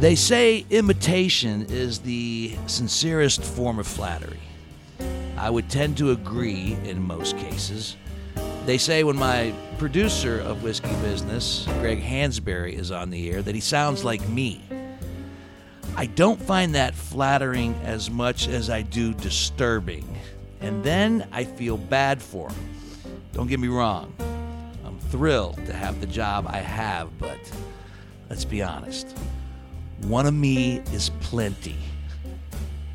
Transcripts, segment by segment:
They say imitation is the sincerest form of flattery. I would tend to agree in most cases. They say when my producer of Whiskey Business, Greg Hansberry, is on the air that he sounds like me. I don't find that flattering as much as I do disturbing. And then I feel bad for him. Don't get me wrong, I'm thrilled to have the job I have, but let's be honest. One of me is plenty.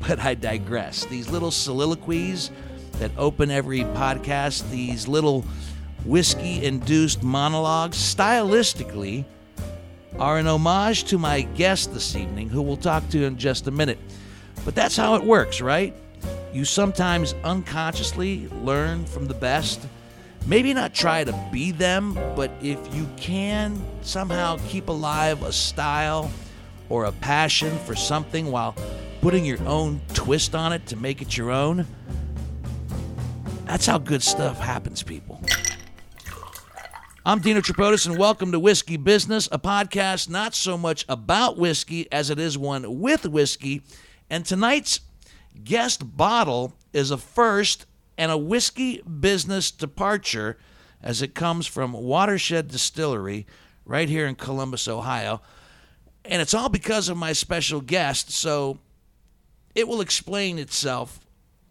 But I digress. These little soliloquies that open every podcast, these little whiskey induced monologues, stylistically, are an homage to my guest this evening, who we'll talk to in just a minute. But that's how it works, right? You sometimes unconsciously learn from the best. Maybe not try to be them, but if you can somehow keep alive a style or a passion for something while putting your own twist on it to make it your own, that's how good stuff happens, people. I'm Dino Tripodis, and welcome to Whiskey Business, a podcast not so much about whiskey as it is one with whiskey. And tonight's guest bottle is a first and a whiskey business departure as it comes from Watershed Distillery right here in Columbus, Ohio. And it's all because of my special guest, so it will explain itself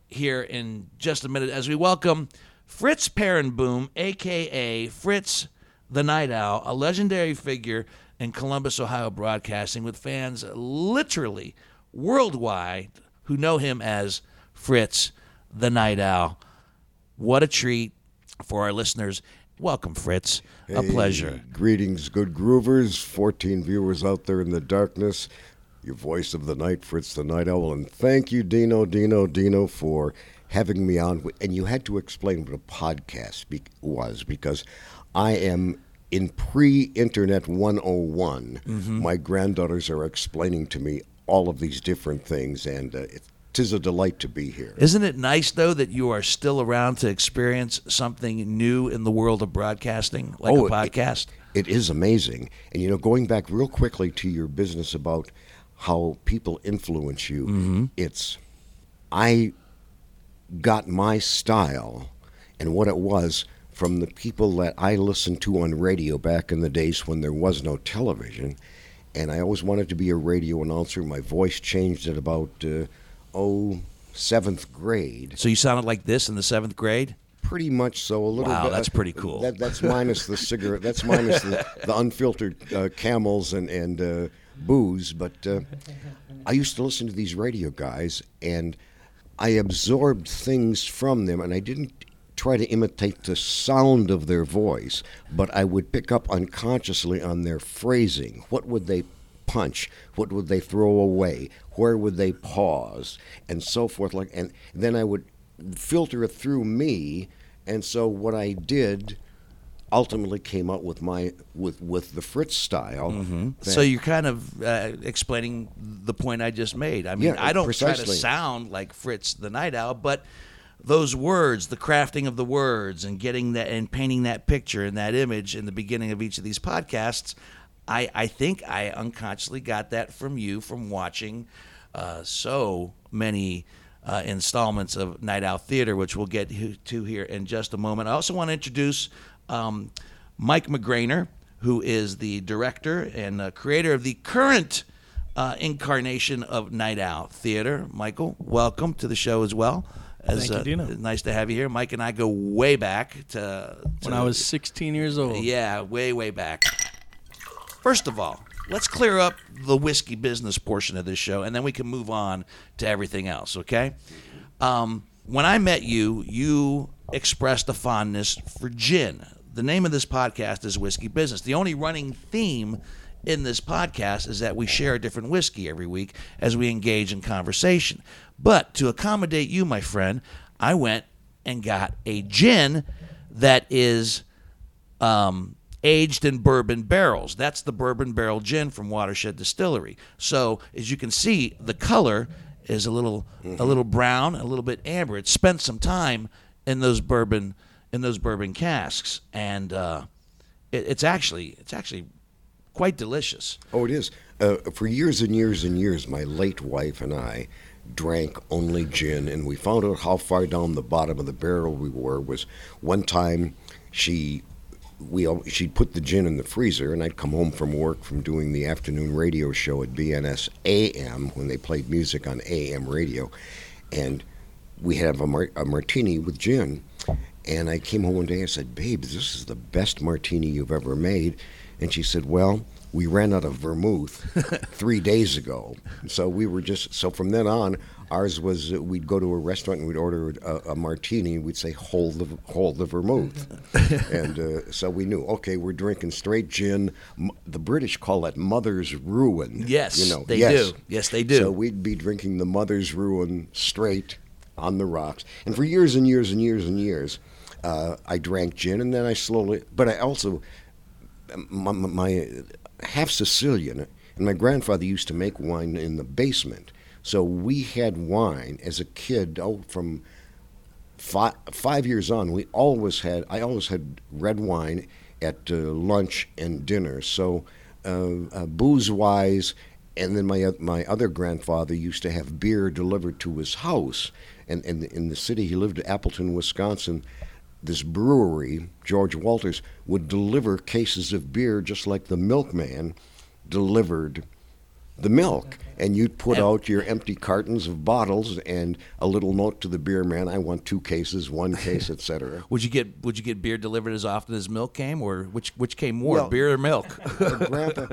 here in just a minute as we welcome Fritz Peerenboom, aka Fritz the Night Owl, a legendary figure in Columbus, Ohio broadcasting with fans literally worldwide who know him as Fritz the Night Owl. What a treat for our listeners. Welcome, Fritz. A Hey, pleasure. Greetings, good groovers, 14 viewers out there in the darkness. Your voice of the night, Fritz the Night Owl. And thank you, Dino, Dino, Dino, for having me on. And you had to explain what a podcast be- was because I am in pre internet 101. My granddaughters are explaining to me all of these different things, and uh, it, tis a delight to be here. Isn't it nice, though, that you are still around to experience something new in the world of broadcasting, like Oh, a it- podcast? It is amazing. And you know, going back real quickly to your business about how people influence you, it's I got my style and what it was from the people that I listened to on radio back in the days when there was no television. And I always wanted to be a radio announcer. My voice changed at about, uh, oh, seventh grade. So you sounded like this in the seventh grade? Pretty much so. A little Wow, bit. that's pretty cool. That, that's minus the cigarette. That's minus the, the unfiltered uh, camels and and uh, booze. But uh, I used to listen to these radio guys, and I absorbed things from them, and I didn't try to imitate the sound of their voice, but I would pick up unconsciously on their phrasing. What would they punch? What would they throw away? Where would they pause? And so forth. Like, and then I would filter it through me. And so what I did ultimately came out with my with with the Fritz style. that- So you're kind of uh, explaining the point I just made. I mean, Yeah, I don't try to sound like Fritz the Night Owl, but those words, the crafting of the words, and getting that and painting that picture and that image in the beginning of each of these podcasts, I, I think I unconsciously got that from you from watching uh, so many. Uh, installments of Night Owl Theater, which we'll get to- to here in just a moment. I also want to introduce um, Mike McGrainer, who is the director and uh, creator of the current uh, incarnation of Night Owl Theater. Michael, welcome to the show as well. As, Thank you, uh, Dino. Nice to have you here. Mike and I go way back to, when I was 16 years old. yeah, way way back. First of all, let's clear up the whiskey business portion of this show, and then we can move on to everything else. Okay? Um, when I met you, you expressed a fondness for gin. The name of this podcast is Whiskey Business. The only running theme in this podcast is that we share a different whiskey every week as we engage in conversation. But to accommodate you, my friend, I went and got a gin that is um, aged in bourbon barrels. That's the bourbon barrel gin from Watershed Distillery. So as you can see, the color is a little a little brown, a little bit amber. It spent some time in those bourbon in those bourbon casks, and uh, it, it's actually it's actually quite delicious. Oh, it is. uh, for years and years and years, my late wife and I drank only gin, and we found out how far down the bottom of the barrel we were. Was one time she we she'd put the gin in the freezer, and I'd come home from work from doing the afternoon radio show at BNS AM when they played music on AM radio, and we have a, mar- a martini with gin. And I came home one day and said, "Babe, this is the best martini you've ever made." And she said, "Well." We ran out of vermouth three days ago, so we were just so from then on, ours was uh, we'd go to a restaurant and we'd order a, a martini. We'd say hold the hold the vermouth, and uh, so we knew okay, we're drinking straight gin. M- the British call that Mother's Ruin. Yes, you know they yes. do. Yes, they do. So we'd be drinking the Mother's Ruin straight on the rocks, and for years and years and years and years, uh, I drank gin, and then I slowly. But I also my, my, my half Sicilian, and my grandfather used to make wine in the basement. So we had wine as a kid. Oh, from five, five years on, we always had. I always had red wine at uh, lunch and dinner. So uh, uh, booze wise, and then my my other grandfather used to have beer delivered to his house, and, and in the city he lived, Appleton, Wisconsin this brewery, George Walters, would deliver cases of beer just like the milkman delivered the milk. And you'd put out your empty cartons of bottles and a little note to the beer man, I want two cases, one case, etc. Would you get Would you get beer delivered as often as milk came, or which which came more, Well- beer or milk? Grandpa,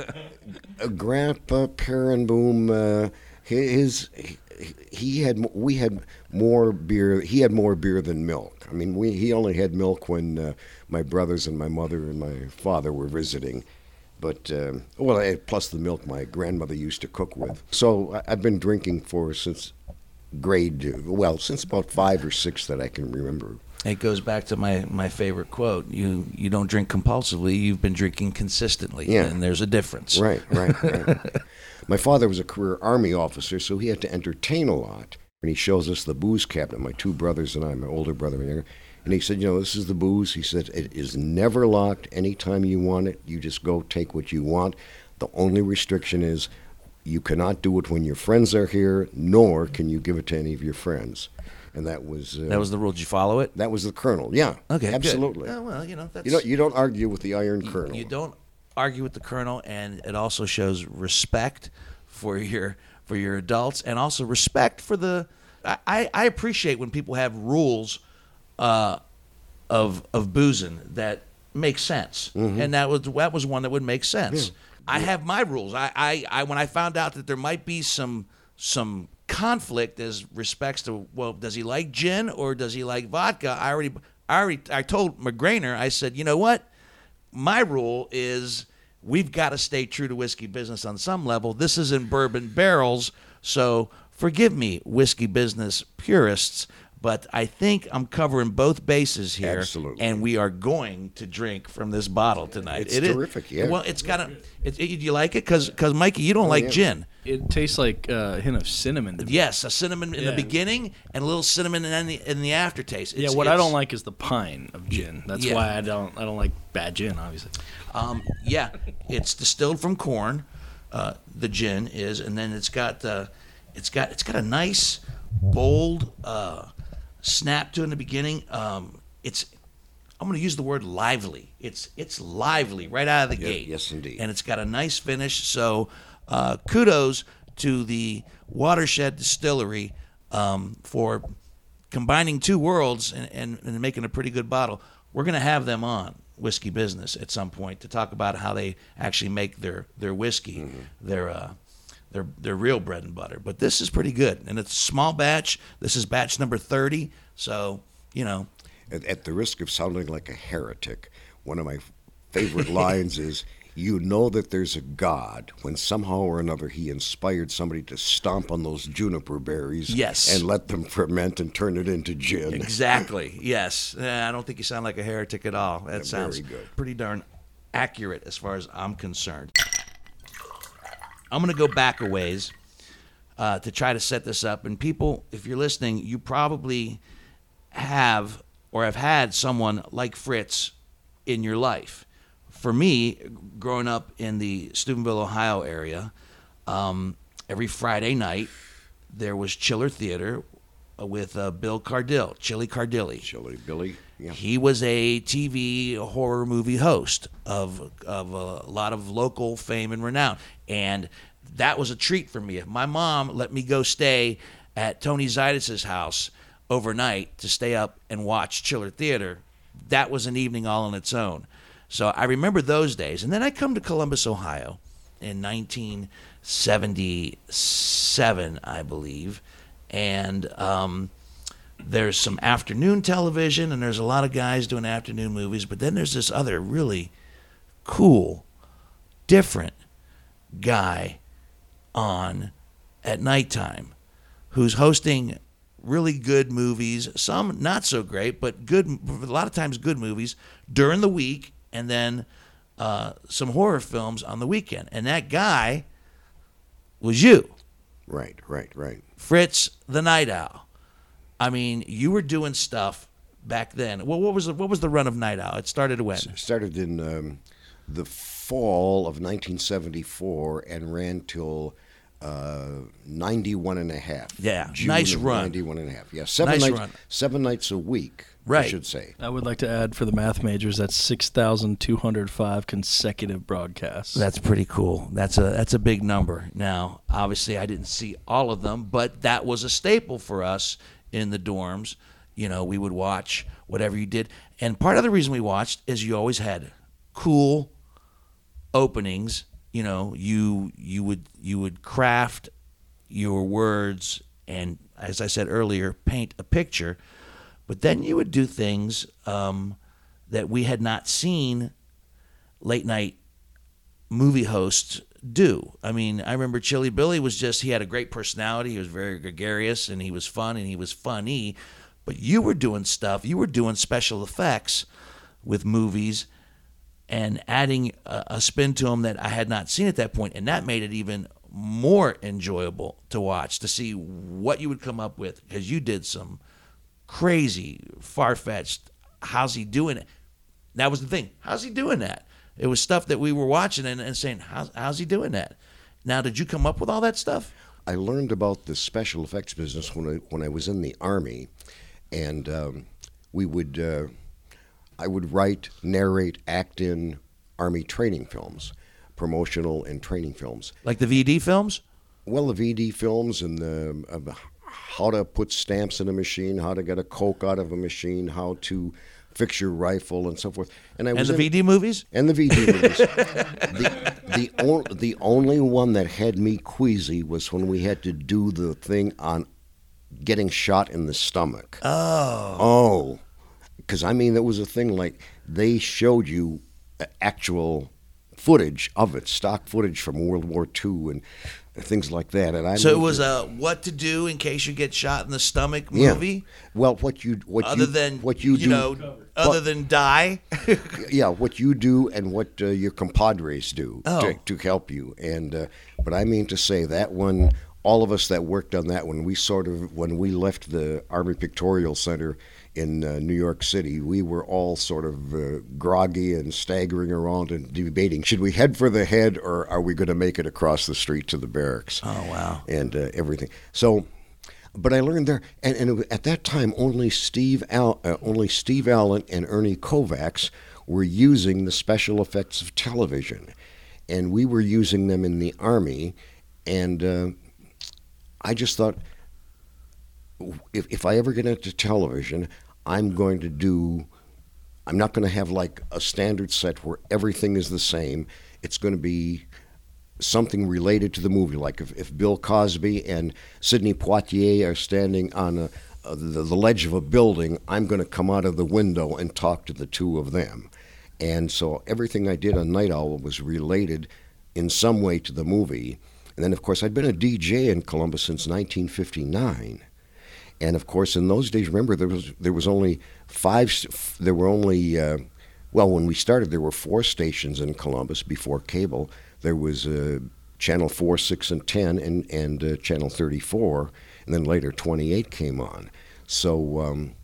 Grandpa Peerenboom, uh, his he, had we had more beer. He had more beer than milk. I mean, we he only had milk when uh, my brothers and my mother and my father were visiting. But um, well, plus the milk my grandmother used to cook with. So I, I've been drinking for since grade well since about five or six that I can remember. It goes back to my, my favorite quote. You you don't drink compulsively. You've been drinking consistently, Yeah. and there's a difference. Right, right, right. my father was a career army officer, so he had to entertain a lot. And he shows us the booze cabinet, my two brothers and I, my older brother and younger. And he said, you know, this is the booze. He said, it is never locked. Anytime you want it, you just go take what you want. The only restriction is you cannot do it when your friends are here, nor can you give it to any of your friends. And that was uh, That was the rule. Did you follow it? that was the colonel. Yeah, Okay, absolutely. Oh, well, you know You don't you don't argue with the Iron you- Colonel. You don't argue with the colonel, and it also shows respect for your for your adults, and also respect for the. I, I- appreciate when people have rules uh, of of boozing that make sense, Mm-hmm. and that was that was one that would make sense. I have my rules. I, I, I when I found out that there might be some some conflict as respects to well, does he like gin or does he like vodka? I already I already I told McGrainer. I said, you know what? my rule is we've got to stay true to whiskey business on some level. This is in bourbon barrels, so forgive me, whiskey business purists, but I think I'm covering both bases here. Absolutely. And we are going to drink from this bottle tonight. It's It is- terrific, yeah. Well, it's got a. It, it- you like it? Because, Mikey, you don't like Oh, yeah. gin. It tastes like uh, a hint of cinnamon. To me. Yes, a cinnamon in the beginning and a little cinnamon in the, in the aftertaste. Yeah, It's- what I don't like is the pine of gin. That's Yeah. why I don't I don't like bad gin, obviously. Um, yeah, it's distilled from corn. Uh, the gin is, and then it's got uh, it's got it's got a nice bold uh, snap to in the beginning. Um, it's I'm going to use the word lively. It's it's lively right out of the gate. yes, indeed. And it's got a nice finish. So uh, kudos to the Watershed Distillery um, for combining two worlds and, and, and making a pretty good bottle. We're going to have them on whiskey business at some point to talk about how they actually make their their whiskey, their uh, their their real bread and butter. But this is pretty good, and it's a small batch. This is batch number thirty, so you know. At, at the risk of sounding like a heretic, one of my favorite lines is You know that there's a God when somehow or another he inspired somebody to stomp on those juniper berries Yes. and let them ferment and turn it into gin. Exactly. Yes. Uh, I don't think you sound like a heretic at all. That Yeah, sounds pretty darn accurate as far as I'm concerned. I'm going to go back a ways uh, to try to set this up. And people, if you're listening, you probably have or have had someone like Fritz in your life. For me, growing up in the Steubenville, Ohio area, um, every Friday night there was Chiller Theater with uh, Bill Cardille, Chilly Cardille. Chilly Billy. Yeah. He was a TV horror movie host of of a lot of local fame and renown, and that was a treat for me. If my mom let me go stay at Tony Zaitis' house overnight to stay up and watch Chiller Theater, that was an evening all on its own. So I remember those days, and then I come to Columbus, Ohio, in 1977, I believe, and. Um, there's some afternoon television and there's a lot of guys doing afternoon movies but then there's this other really cool different guy on at nighttime who's hosting really good movies some not so great but good a lot of times good movies during the week and then uh, some horror films on the weekend. And that guy was you. Right, right, right. fritz the night owl I mean, you were doing stuff back then. Well, what was the, what was the run of Night Owl? It started when? Started in um, the fall of 1974 and ran till uh, 91 and a half. Yeah, June nice run. 91 and a half. Yeah, seven Nice nights. run. Seven nights a week. right. I should say. I would like to add for the math majors that's 6,205 consecutive broadcasts. That's pretty cool. That's a that's a big number. Now, obviously, I didn't see all of them, but that was a staple for us in the dorms. You know, we would watch whatever you did, and part of the reason we watched is you always had cool openings. You know, you you would you would craft your words and, as I said earlier, paint a picture. But then you would do things um, that we had not seen late night movie hosts do. I mean, I remember Chilly Billy was just, he had a great personality. He was very gregarious and he was fun and he was funny. But you were doing stuff, you were doing special effects with movies and adding a, a spin to them that I had not seen at that point, and that made it even more enjoyable to watch to see what you would come up with because you did some crazy, far fetched. How's he doing it? That was the thing. How's he doing that? It was stuff that we were watching and, and saying, how's, how's he doing that? Now, did you come up with all that stuff? I learned about the special effects business when I when I was in the army, and um, we would uh, I would write, narrate, act in army training films, promotional and training films. Like the VD films? Well, the VD films and the uh, how to put stamps in a machine, how to get a coke out of a machine, how to fix your rifle, and so forth. And I And was the in- VD movies? and the VD movies. the the, on, the only one that had me queasy was when we had to do the thing on getting shot in the stomach. Oh. Oh, because I mean, there was a thing like they showed you actual footage of it, stock footage from World War II and things like that. And I So it was a what to do in case you get shot in the stomach movie. yeah. Well, what you what Other you than, what you, do know, other than die? yeah, what you do and what uh, your compadres do Oh. to, to help you. And uh, but I mean to say that one, all of us that worked on that one, we sort of when we left the Army Pictorial Center in uh, New York City, we were all sort of uh, groggy and staggering around and debating: should we head for the head or are we going to make it across the street to the barracks? Oh, wow. and uh, everything. So, but I learned there, and, and at that time, only Steve Al, uh, only Steve Allen and Ernie Kovacs were using the special effects of television, and we were using them in the army, and uh, I just thought, if if I ever get into television, I'm going to do. I'm not going to have like a standard set where everything is the same. It's going to be something related to the movie. Like if, if Bill Cosby and Sidney Poitier are standing on a, uh, the, the ledge of a building, I'm going to come out of the window and talk to the two of them. And so everything I did on Night Owl was related in some way to the movie. And then, of course, I'd been a DJ in Columbus since 1959. And of course, in those days, remember there was there was only five. There were only uh, well, when we started, there were four stations in Columbus before cable. There was uh, channel four, six, and ten, and and uh, channel thirty-four, and then later twenty-eight came on. So um,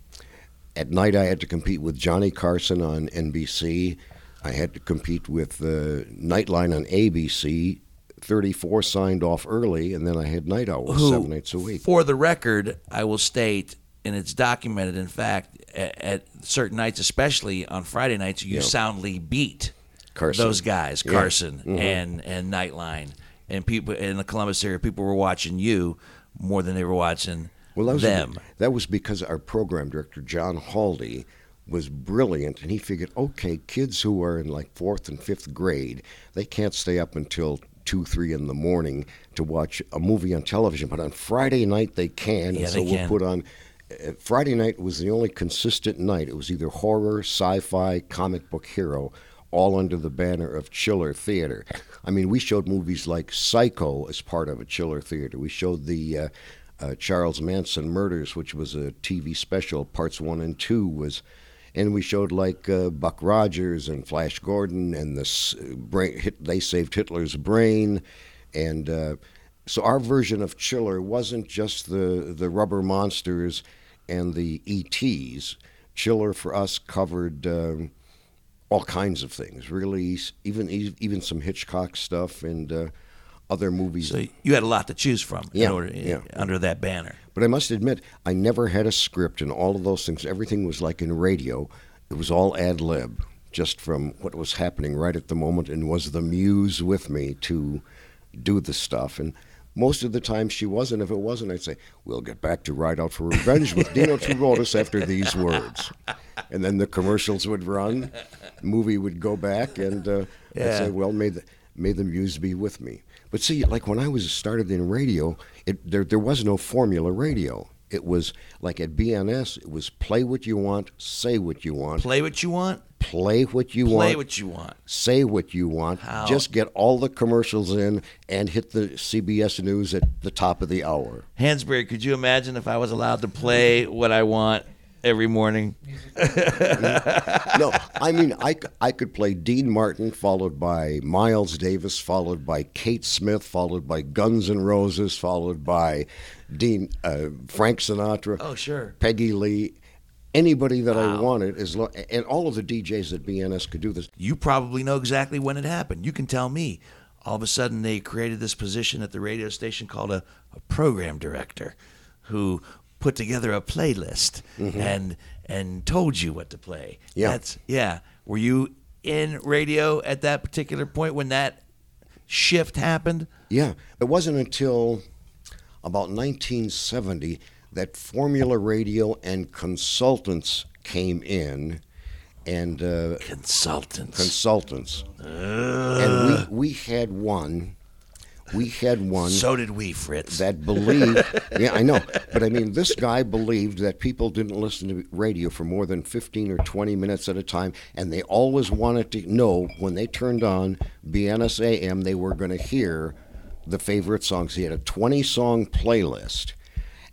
at night, I had to compete with Johnny Carson on NBC. I had to compete with uh, Nightline on ABC 34 signed off early, and then I had night hours Who, seven nights a week. For the record, I will state, and it's documented, in fact, at, at certain nights, especially on Friday nights, you soundly beat Carson. those guys, Yeah. Mm-hmm. Carson and and Nightline, and people in the Columbus area. People were watching you more than they were watching Well, that was them. that was because our program director John Haldy was brilliant, and he figured, okay, kids who are in like fourth and fifth grade, they can't stay up until two, three in the morning to watch a movie on television, but on Friday night they can, Yeah, and so they we'll can. put on. Uh, Friday night was the only consistent night. It was either horror, sci-fi, comic book hero, all under the banner of Chiller Theater. I mean, we showed movies like Psycho as part of a Chiller Theater. We showed the uh, uh, Charles Manson Murders, which was a TV special. Parts one and two was, and we showed like uh, Buck Rogers and Flash Gordon and this uh, brain. Hit, they saved Hitler's brain, and uh, so our version of Chiller wasn't just the the rubber monsters and the ETs. Chiller for us covered. Um, all kinds of things, really, even even some Hitchcock stuff and uh, other movies. So you had a lot to choose from in Yeah, order, yeah. under that banner. But I must admit, I never had a script and all of those things. Everything was like in radio. It was all ad lib, just from what was happening right at the moment, and was the muse with me to do the stuff. And most of the time she wasn't. If it wasn't, I'd say, "We'll get back to Ride Out for Revenge with Dino Trurotis after these words," and then the commercials would run, movie would go back, and uh, I'd say, "Well, may the may the muse be with me." But see, like when I was started in radio, it, there there was no formula radio. It was like at BNS, it was play what you want, say what you want, Play what you want. play what you want. Play what you want. say what you want. How- Just get all the commercials in and hit the CBS News at the top of the hour. Hansberry, could you imagine if I was allowed to play what I want every morning? no, I mean, I, I could play Dean Martin, followed by Miles Davis, followed by Kate Smith, followed by Guns N' Roses, followed by Dean uh, Frank Sinatra, Oh, sure. Peggy Lee, anybody that I wanted, as lo- and all of the DJs at BNS could do this. You probably know exactly when it happened. You can tell me. All of a sudden, they created this position at the radio station called a, a program director, who put together a playlist and and told you what to play. Mm-hmm. Yeah. That's yeah. Were you in radio at that particular point when that shift happened? Yeah, it wasn't until about 1970 that Formula Radio and consultants came in, and uh, Consultants. consultants, and we we had one, we had one so did we, Fritz. that believed. yeah, I know, but I mean, this guy believed that people didn't listen to radio for more than 15 or 20 minutes at a time, and they always wanted to know when they turned on BNSAM, they were going to hear the favorite songs. He had a 20 song playlist,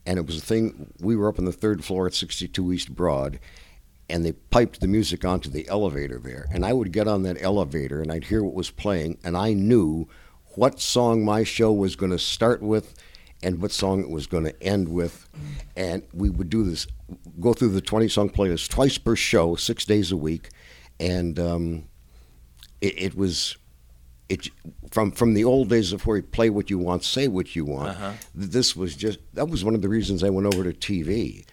and it was a thing. We were up on the third floor at 62 East Broad. And they piped the music onto the elevator there. And I would get on that elevator and I'd hear what was playing, and I knew what song my show was going to start with and what song it was going to end with. And we would do this, go through the 20 song playlist twice per show, six days a week. And um, it, it was. It, from from the old days of where you play what you want, say what you want. This was just that was one of the reasons I went over to TV,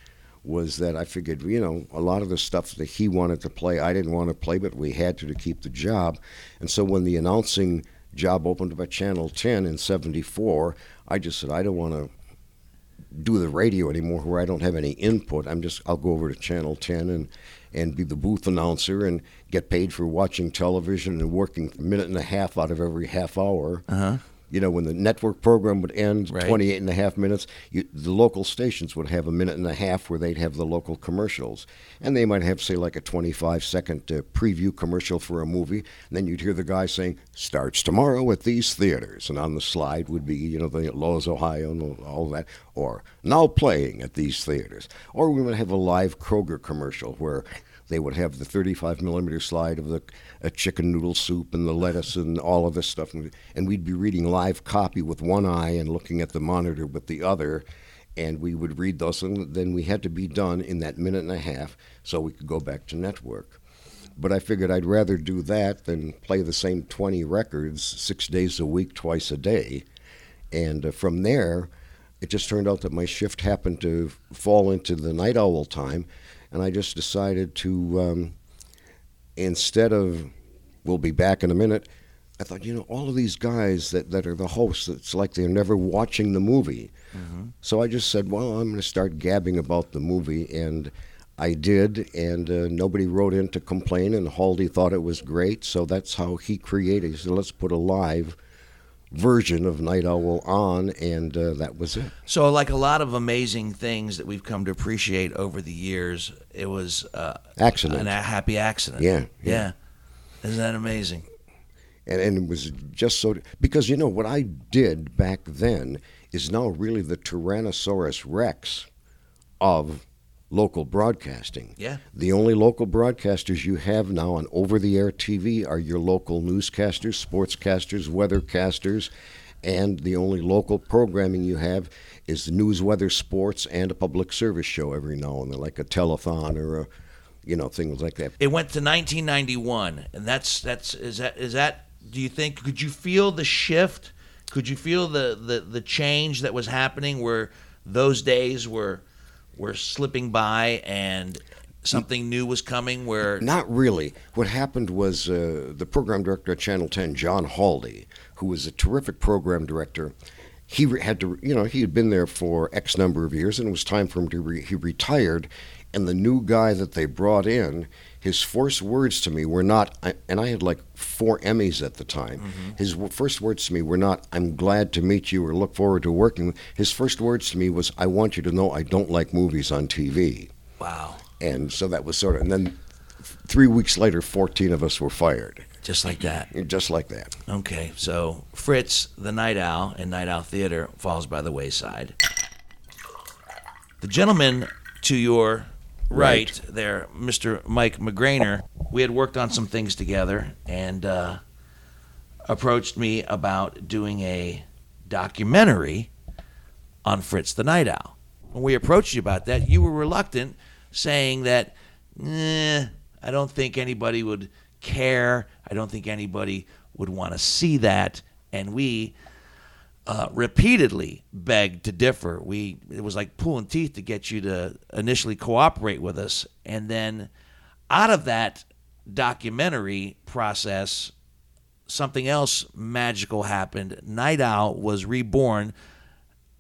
was that I figured you know a lot of the stuff that he wanted to play I didn't want to play, but we had to to keep the job. And so when the announcing job opened up at Channel 10 in '74, I just said I don't want to do the radio anymore where I don't have any input. I'm just I'll go over to Channel 10 and and be the booth announcer and get paid for watching television and working a minute and a half out of every half hour. Uh-huh. You know, when the network program would end, Right. 28 and a half minutes, you, the local stations would have a minute and a half where they'd have the local commercials. And they might have, say, like a 25 second uh, preview commercial for a movie. And then you'd hear the guy saying, starts tomorrow at these theaters. And on the slide would be, you know, the Loew's, Ohio, and all that. Or now playing at these theaters. Or we would have a live Kroger commercial where they would have the 35 millimeter slide of the chicken noodle soup and the lettuce and all of this stuff, and, and we'd be reading live copy with one eye and looking at the monitor with the other, and we would read those, and then we had to be done in that minute and a half so we could go back to network. But I figured I'd rather do that than play the same 20 records six days a week, twice a day. And uh, from there, it just turned out that my shift happened to fall into the night owl time, and I just decided to, um, instead of, we'll be back in a minute, I thought, you know, all of these guys that, that are the hosts, it's like they're never watching the movie. So I just said, well, I'm going to start gabbing about the movie, and I did, and uh, nobody wrote in to complain, and Haldy thought it was great, so that's how he created. He said, let's put a live version of Night Owl on, and uh, that was it. So, like a lot of amazing things that we've come to appreciate over the years, it was uh, Accident. an a happy accident. Yeah, yeah. yeah. Isn't that amazing? and, and it was just so because you know what I did back then is now really the Tyrannosaurus Rex of local broadcasting. Yeah. The only local broadcasters you have now on over-the-air TV are your local newscasters, sportscasters, weathercasters, and the only local programming you have is the news, weather, sports, and a public service show every now and then, like a telethon or a, you know, things like that. It went to 1991, and that's that's is that is that. Do you think could you feel the shift? Could you feel the the the change that was happening where those days were were slipping by and something new was coming? Where Not really. What happened was uh, the program director at Channel 10, John Haldy, who was a terrific program director. He had to, you know, he had been there for X number of years, and it was time for him to. Re- he retired, and the new guy that they brought in, his first words to me were not, and I had like four Emmys at the time. Mm-hmm. His first words to me were not, "I'm glad to meet you" or "Look forward to working." His first words to me was, "I want you to know I don't like movies on TV." wow, And so that was sort of, and then three weeks later, 14 of us were fired. just like that. Just like that. Okay, so Fritz, the Night Owl, and Night Owl Theater falls by the wayside. The gentleman to your right, there, Mr. Mike McGrainer, we had worked on some things together and uh, approached me about doing a documentary on Fritz the Night Owl. When we approached you about that, you were reluctant, saying that, eh, I don't think anybody would care. I don't think anybody would want to see that. And we uh, repeatedly begged to differ. We it was like pulling teeth to get you to initially cooperate with us, and then out of that documentary process, something else magical happened. Night Owl was reborn,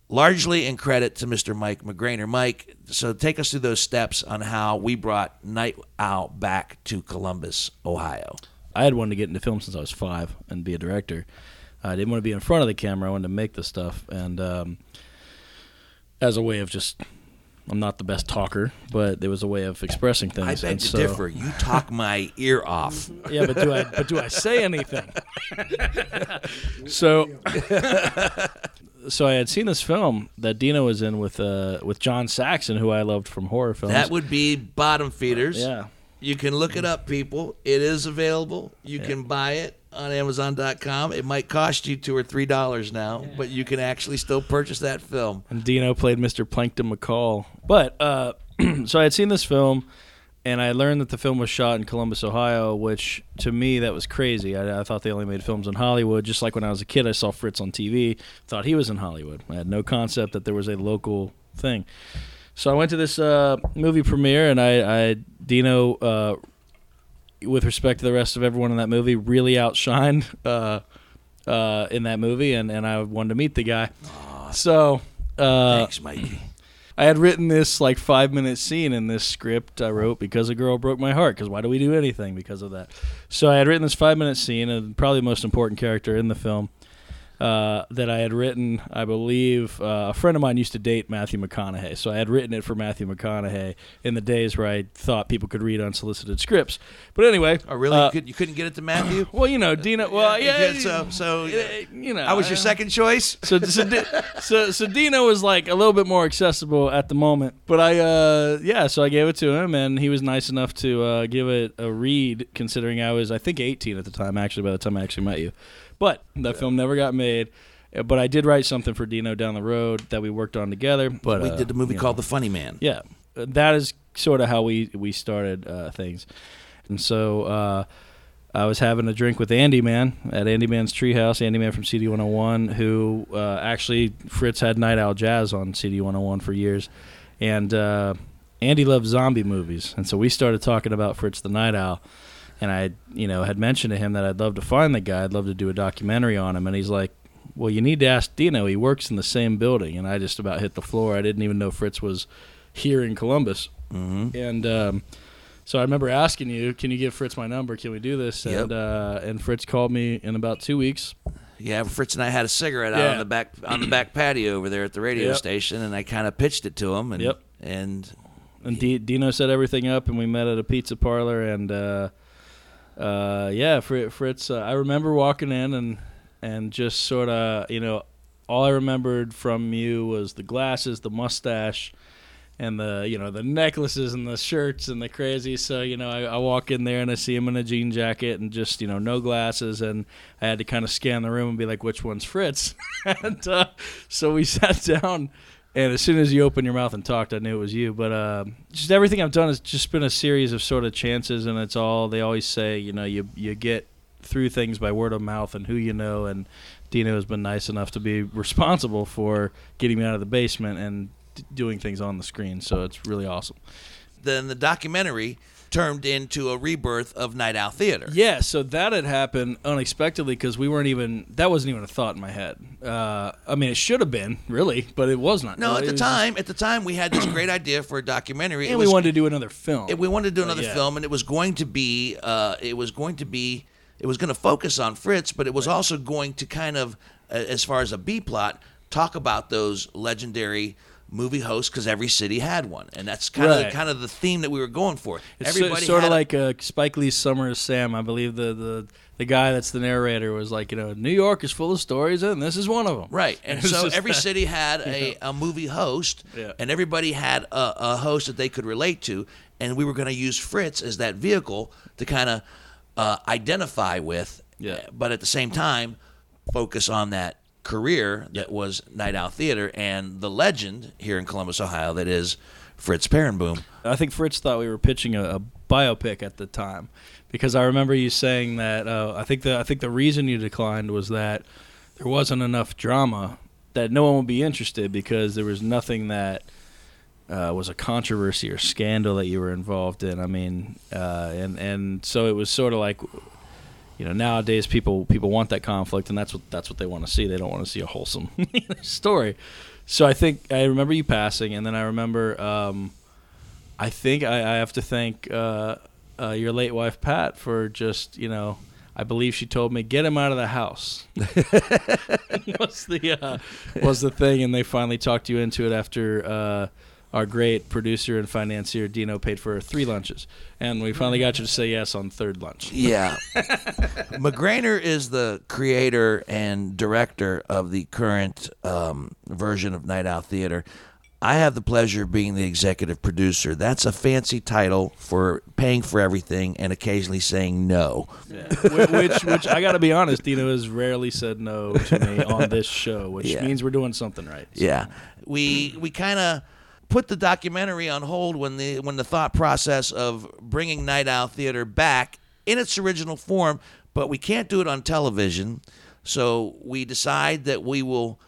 largely in credit to Mr. Mike McGrainer. Mike, so take us through those steps on how we brought Night Owl back to Columbus, Ohio. I had wanted to get into film since I was five and be a director. I didn't want to be in front of the camera. I wanted to make the stuff, and um, as a way of just, I'm not the best talker, but there was a way of expressing things. I beg and to so- differ. You talk my ear off. Yeah, but do I? But do I say anything? so, so I had seen this film that Dino was in with uh, with John Saxon, who I loved from horror films. That would be Bottom Feeders. yeah. You can look it up, people. It is available. You can buy it on Amazon.com. It might cost you two or three dollars now, but you can actually still purchase that film. and Dino played Mr. Plankton McCall. But uh, so I had seen this film, and I learned that the film was shot in Columbus, Ohio, which to me that was crazy. I, I thought they only made films in Hollywood. Just like when I was a kid, I saw Fritz on TV, thought he was in Hollywood. I had no concept that there was a local thing. So I went to this uh, movie premiere, and I, I Dino. Uh, with respect to the rest of everyone in that movie, really outshined uh, uh, in that movie, and, and I wanted to meet the guy. So uh, Thanks, Mikey. I had written this like five minute scene in this script I wrote because a girl broke my heart. Because why do we do anything because of that? So I had written this five minute scene, and probably the most important character in the film uh, that I had written. I believe uh, a friend of mine used to date Matthew McConaughey, so I had written it for Matthew McConaughey in the days where I thought people could read unsolicited scripts. But anyway, Oh, really? uh, you, could, you couldn't get it to Matthew? well, you know, Dino. Well, yeah, could, so, so uh, you know, I was your second choice. so, so, so, so Dino was like a little bit more accessible at the moment, but I, uh, yeah, so I gave it to him, and he was nice enough to uh, give it a read. Considering I was, I think, 18 at the time, actually, by the time I actually met you. But that film never got made. Uh, But I did write something for Dino down the road that we worked on together. But We uh, did the movie you know. called The Funny Man. Yeah, that is sort of how we we started uh, things. And so uh, I was having a drink with Andyman at Andyman's Treehouse, Andyman from CD 101, who uh, actually Fritz had Night Owl Jazz on CD 101 for years. And uh, Andy loved zombie movies. And so we started talking about Fritz the Night Owl. And I, you know, had mentioned to him that I'd love to find the guy. I'd love to do a documentary on him. And he's like, well, you need to ask Dino. He works in the same building. And I just about hit the floor. I didn't even know Fritz was here in Columbus. Mm-hmm. And um, so I remember asking you, "Can you give Fritz my number? Can we do this?" Yep. And uh, and Fritz called me in about two weeks. Yeah, Fritz and I had a cigarette out on the back on the back patio over there at the radio Yep. station, and I kind of pitched it to him. And Yep. and And D- Dino set everything up, and we met at a pizza parlor. And uh, uh, yeah, Fr- Fritz, uh, I remember walking in and and just sort of, you know, all I remembered from you was the glasses, the mustache, and the you know the necklaces and the shirts and the crazy. So you know, I, I walk in there and I see him in a jean jacket and just you know no glasses, and I had to kind of scan the room and be like, which one's Fritz? and uh, so we sat down. And as soon as you opened your mouth and talked, I knew it was you. But uh, just everything I've done has just been a series of sort of chances, and it's all they always say. You know, you you get through things by word of mouth and who you know. And Dino has been nice enough to be responsible for getting me out of the basement and d- doing things on the screen. So it's really awesome. then the documentary turned into a rebirth of Night Owl Theater. Yeah, so that had happened unexpectedly because we weren't even that wasn't even a thought in my head. Uh, I mean, it should have been really, but it was not. No, at the time, at the time, we had this great idea for a documentary. just- It and we was- wanted to do another film. it- we wanted to do another yeah. film, and it was going to be, uh, it was going to be, it was going to focus on Fritz, but it was also going to kind of, as far as a B plot, talk about those legendary movie host because every city had one, and that's kind Right. of kind of the theme that we were going for. It's Everybody sort had of like uh, Spike Lee's Summer of Sam. I believe the, the the guy that's the narrator was like, you know, New York is full of stories, and this is one of them. Right, and so every that- city had a, a movie host, Yeah. and everybody had a, a host that they could relate to, and we were going to use Fritz as that vehicle to kind of uh, identify with, Yeah. but at the same time, focus on that career that was Night Owl Theater and the legend here in Columbus, Ohio, that is Fritz Peerenboom. I think Fritz thought we were pitching a, a biopic at the time because I remember you saying that. Uh, I think the I think the reason you declined was that there wasn't enough drama that no one would be interested because there was nothing that uh, was a controversy or scandal that you were involved in. I mean, uh, and and so it was sort of like. You know, nowadays people people want that conflict, and that's what that's what they want to see. They don't want to see a wholesome story. So I think I remember you passing, and then I remember um, I think I, I have to thank uh, uh, your late wife Pat for just you know. I believe she told me get him out of the house. was the uh, was the thing, and they finally talked you into it after uh, our great producer and financier Dino paid for three lunches, and we finally got you to say yes on third lunch. Yeah. McGrainer is the creator and director of the current um, version of Night Owl Theater. I have the pleasure of being the executive producer. That's a fancy title for paying for everything and occasionally saying no. Wh- which, which I got to be honest, Dino has rarely said no to me on this show, which Yeah. means we're doing something right. Yeah, we we kind of put the documentary on hold when the when the thought process of bringing Night Owl Theater back in its original form, but we can't do it on television, so we decide that we will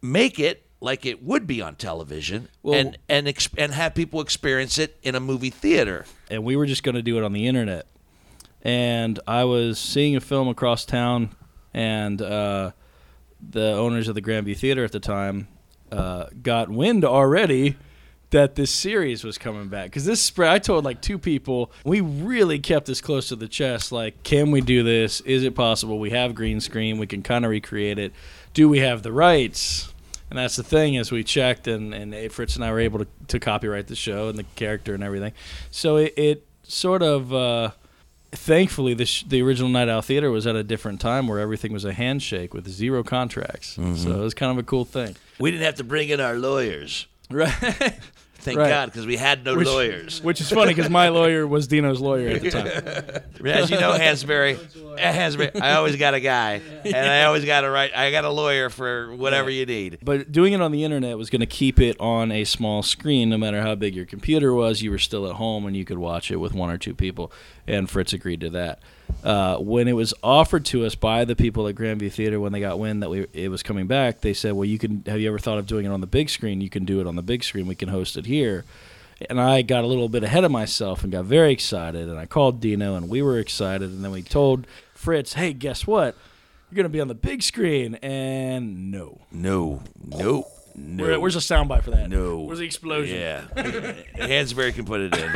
make it like it would be on television Well- and and ex- and have people experience it in a movie theater. and we were just going to do it on the internet. And I was seeing a film across town, and uh, the owners of the Grandview Theater at the time uh, got wind already that this series was coming back. Because this spread, I told like two people, we really kept this close to the chest. Like, can we do this? Is it possible? We have green screen, we can kind of recreate it. Do we have the rights? And that's the thing is we checked and, and Fritz and I were able to, to copyright the show and the character and everything. So it, it sort of uh, thankfully the sh- the original Night Owl Theater was at a different time where everything was a handshake with zero contracts. So it was kind of a cool thing. We didn't have to bring in our lawyers. Right. Thank Right. God, because we had no Which- lawyers. Which is funny because my lawyer was Dino's lawyer at the time. As you know, Hansberry, Hansberry, I always got a guy, and I always got a right. I got a lawyer for whatever you need. But doing it on the internet was going to keep it on a small screen, no matter how big your computer was. You were still at home and you could watch it with one or two people. And Fritz agreed to that. Uh, when it was offered to us by the people at Grandview Theater, when they got wind that we it was coming back, they said, "Well, you can. Have you ever thought of doing it on the big screen? You can do it on the big screen. We can host it here." And I got a little bit ahead of myself and got very excited. And I called Dino, and we were excited. And then we told Fritz, "Hey, guess what? You're going to be on the big screen." And no. No, no, no. Where, where's the soundbite for that? No. Where's the explosion? Yeah, Hansberry can put it in.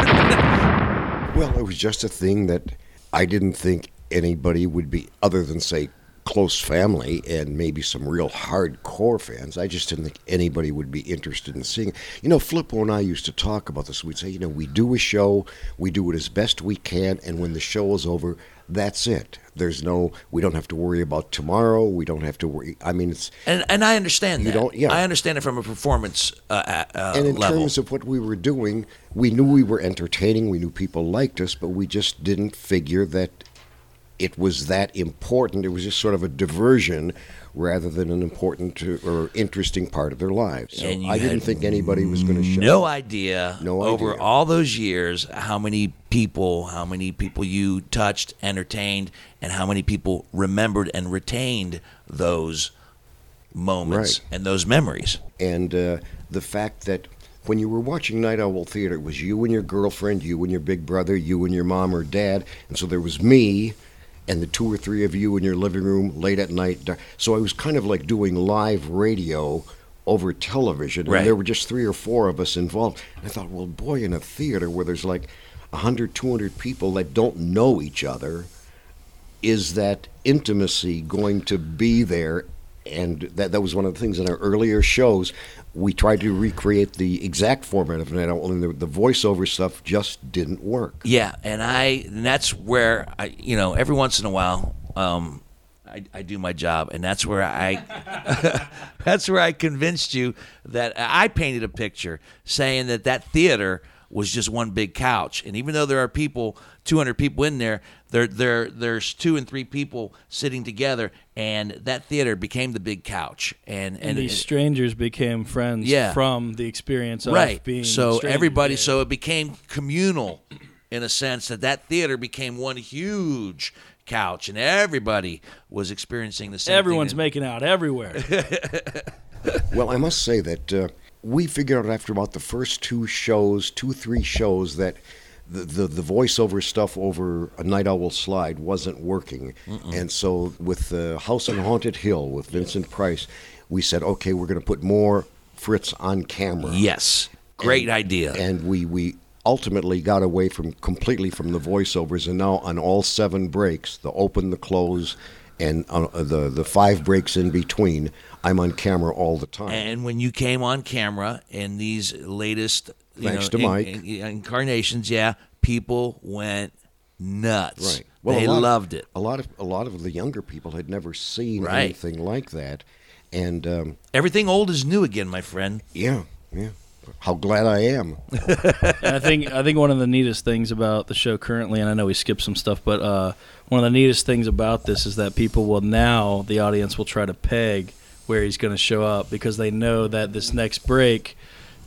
Well, it was just a thing that I didn't think anybody would be, other than say close family and maybe some real hardcore fans. I just didn't think anybody would be interested in seeing. it. You know, Flippo and I used to talk about this. We'd say, you know, we do a show, we do it as best we can, and when the show is over, that's it. There's no, we don't have to worry about tomorrow. We don't have to worry. I mean, it's And and I understand You that. don't- yeah. I understand it from a performance uh, uh, and in level. terms of what we were doing, we knew we were entertaining. We knew people liked us, but we just didn't figure that it was that important. It was just sort of a diversion rather than an important or interesting part of their lives. So I didn't think anybody was going to show. no idea No idea. over all those years how many people how many people you touched entertained and how many people remembered and retained those moments Right. and those memories and uh, the fact that when you were watching Night Owl Theater, it was you and your girlfriend, you and your big brother, you and your mom or dad, and so there was me and the two or three of you in your living room late at night. So I was kind of like doing live radio over television, Right. and there were just three or four of us involved. And I thought, well, boy, in a theater where there's like 100, 200 people that don't know each other, is that intimacy going to be there? And that, that was one of the things in our earlier shows. We tried to recreate the exact format of Night Owl, and the, the voiceover stuff just didn't work. yeah and i and that's where i you know every once in a while um I, I do my job, and that's where I that's where I convinced you that I painted a picture saying that that theater was just one big couch, and even though there are people, 200 people in there, there there there's two and three people sitting together, and that theater became the big couch, and And, and, these it- strangers became friends Yeah. from the experience of right. being So everybody, Yeah. so it became communal, in a sense that that theater became one huge couch, and everybody was experiencing the same. thing. everyone's making out everywhere. Well, I must say that uh, we figured out after about the first two shows, two, three shows, that the, the, the voiceover stuff over a Night Owl slide wasn't working. And so with the House on Haunted Hill with Vincent Price, we said, okay, we're going to put more Fritz on camera. Yes, great idea. And we, we ultimately got away from completely from the voiceovers, and now on all seven breaks, the open, the close, and uh, the the five breaks in between, I'm on camera all the time. And when you came on camera in these latest, you Thanks know, to in- Mike. in- incarnations, yeah, people went nuts. Right. Well, they a lot, loved it. A lot of a lot of the younger people had never seen Right. anything like that, and um, Everything old is new again, my friend. yeah, yeah. How glad I am. I think I think one of the neatest things about the show currently, and I know we skipped some stuff, but uh, one of the neatest things about this is that people will now the audience will try to peg where he's going to show up because they know that this next break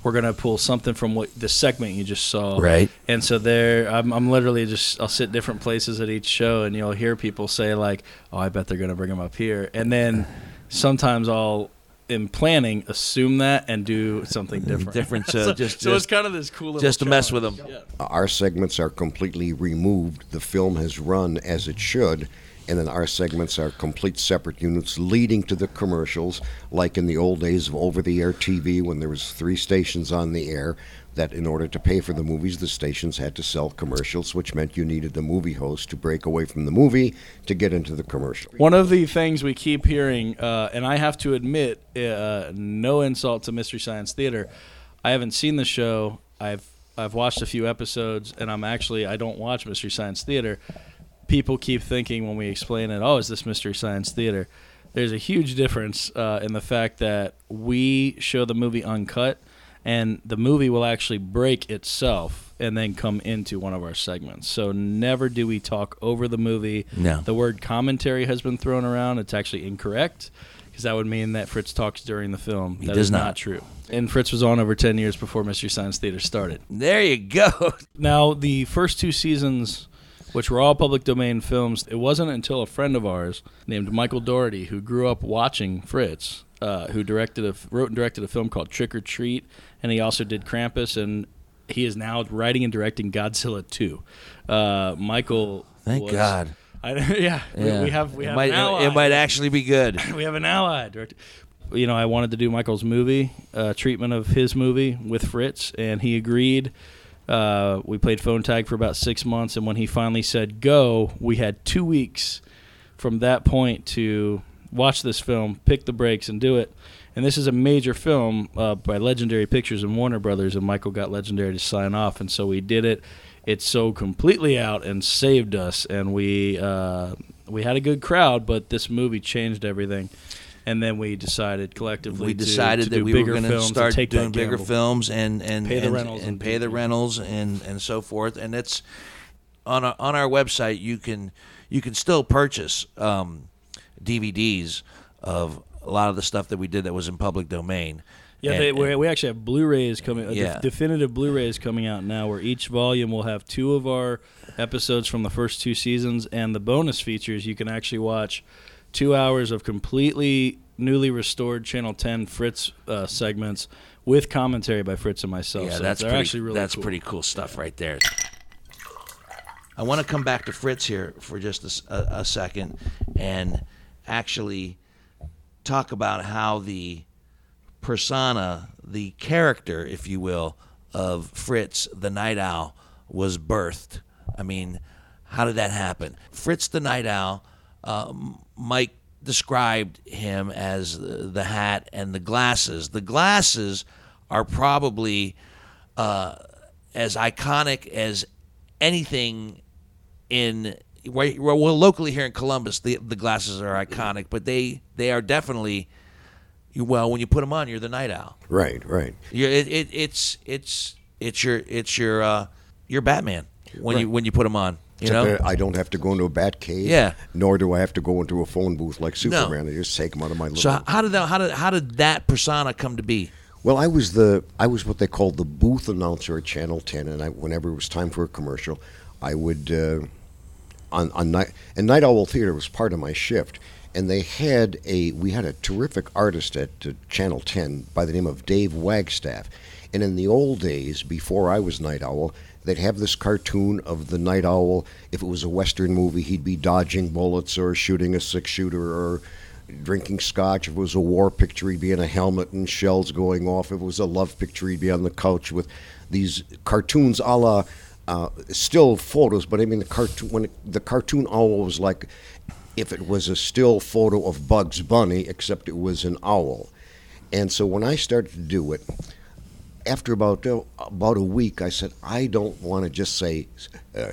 we're going to pull something from what the segment you just saw, Right. And so there, I'm, I'm literally just I'll sit different places at each show, and you'll hear people say like, "Oh, I bet they're going to bring him up here," and then sometimes I'll. In planning, assume that and do something different. Different, uh, so, just- so it's kind of this cool just to mess with them. Yeah. Our segments are completely removed. The film has run as it should, and then our segments are complete separate units leading to the commercials, like in the old days of over-the-air TV when there was three stations on the air. That in order to pay for the movies, the stations had to sell commercials, which meant you needed the movie host to break away from the movie to get into the commercial. One of the things we keep hearing, uh, and I have to admit, uh, no insult to Mystery Science Theater, I haven't seen the show. I've I've watched a few episodes, and I'm actually I don't watch Mystery Science Theater. People keep thinking when we explain it, oh, is this Mystery Science Theater? There's a huge difference uh, in the fact that we show the movie uncut, and the movie will actually break itself and then come into one of our segments. So never do we talk over the movie. No. The word commentary has been thrown around. It's actually incorrect because that would mean that Fritz talks during the film. He That does is not. not true. And Fritz was on over 10 years before Mystery Science Theater started. There you go. Now, the first two seasons, which were all public domain films, it wasn't until a friend of ours named Michael Dougherty, who grew up watching Fritz, uh, who directed a, wrote and directed a film called Trick or Treat, and he also did Krampus, and he is now writing and directing Godzilla 2. Uh, Michael. Thank was- God. I, yeah, we- Yeah. We, have we it have might, an ally. it might actually be good. we have an ally director. You know, I wanted to do Michael's movie, uh, treatment of his movie with Fritz, and he agreed. Uh, we played phone tag for about six months, and when he finally said go, we had two weeks from that point to watch this film, pick the breaks, and do it. And this is a major film uh, by Legendary Pictures and Warner Brothers, and Michael got Legendary to sign off, and so we did it. It's so completely out and saved us, and we uh, we had a good crowd, but this movie changed everything. And then we decided collectively we decided to that do we were going to start doing bigger films and and Pay the and, rentals and and pay the rentals and and so forth. And it's on our, on our website. You can you can still purchase um, DVDs of a lot of the stuff that we did that was in public domain. Yeah, And- they, we, we actually have Blu-rays coming. uh, Yeah. def- definitive Blu-rays coming out now, where each volume will have two of our episodes from the first two seasons, and the bonus features you can actually watch two hours of completely newly restored Channel 10 Fritz uh, segments with commentary by Fritz and myself. Yeah, so that's pretty, actually really that's cool. pretty cool stuff right there. I want to come back to Fritz here for just a second and actually talk about how the persona, the character, if you will, of Fritz the Night Owl was birthed. I mean, how did that happen? Fritz the Night Owl, um, Mike described him as the, hat and the glasses. The glasses are probably uh, as iconic as anything in well, well locally here in Columbus. The the glasses are iconic, but they they are definitely well when you put them on, you're the night owl. Right, right. You're, it, it, it's it's it's your it's your uh, your Batman when you when you put them on. You know, I don't have to go into a bat cave. Yeah. Nor do I have to go into a phone booth like Superman. I just take them out of my little. so how did that how did how did that persona come to be? Well, I was the I was what they called the booth announcer at Channel 10, and I, whenever it was time for a commercial, I would uh, on on night and Night Owl Theater was part of my shift, and they had a we had a terrific artist at uh, Channel 10 by the name of Dave Wagstaff, and in the old days before I was Night Owl. They'd have this cartoon of the night owl. If it was a western movie, he'd be dodging bullets or shooting a six shooter or drinking scotch. If it was a war picture, he'd be in a helmet and shells going off. If it was a love picture, he'd be on the couch with these cartoons a la uh, still photos. But I mean, the cartoon when it, the cartoon owl was like if it was a still photo of Bugs Bunny, except it was an owl. And so when I started to do it, after about uh, about a week, I said, I don't want to just say, uh,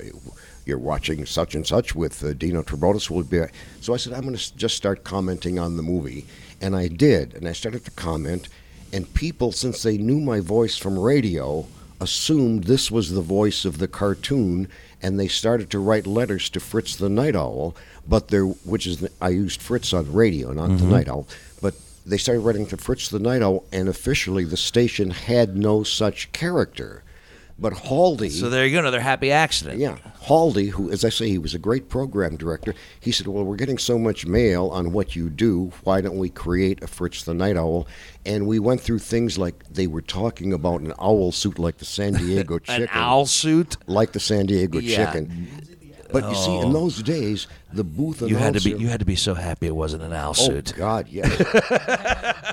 "You're watching such and such with uh, Dino Trebotis." Will be so. I said, I'm going to just start commenting on the movie, and I did, and I started to comment, and people, since they knew my voice from radio, assumed this was the voice of the cartoon, and they started to write letters to Fritz the Night Owl, but there, which is the, I used Fritz on radio, not the mm-hmm. Night Owl, but they started writing to Fritz the Night Owl, and officially the station had no such character. But Haldy, So there you go, another happy accident. yeah, Haldy, who, as I say, he was a great program director. He said, "Well, we're getting so much mail on what you do. Why don't we create a Fritz the Night Owl?" And we went through things like they were talking about an owl suit like the San Diego chicken, An owl suit. like the San Diego Yeah. chicken. But you see, in oh. those days, the booth announcer, you had to be you had to be so happy it wasn't an owl suit. Oh suit. God, yes.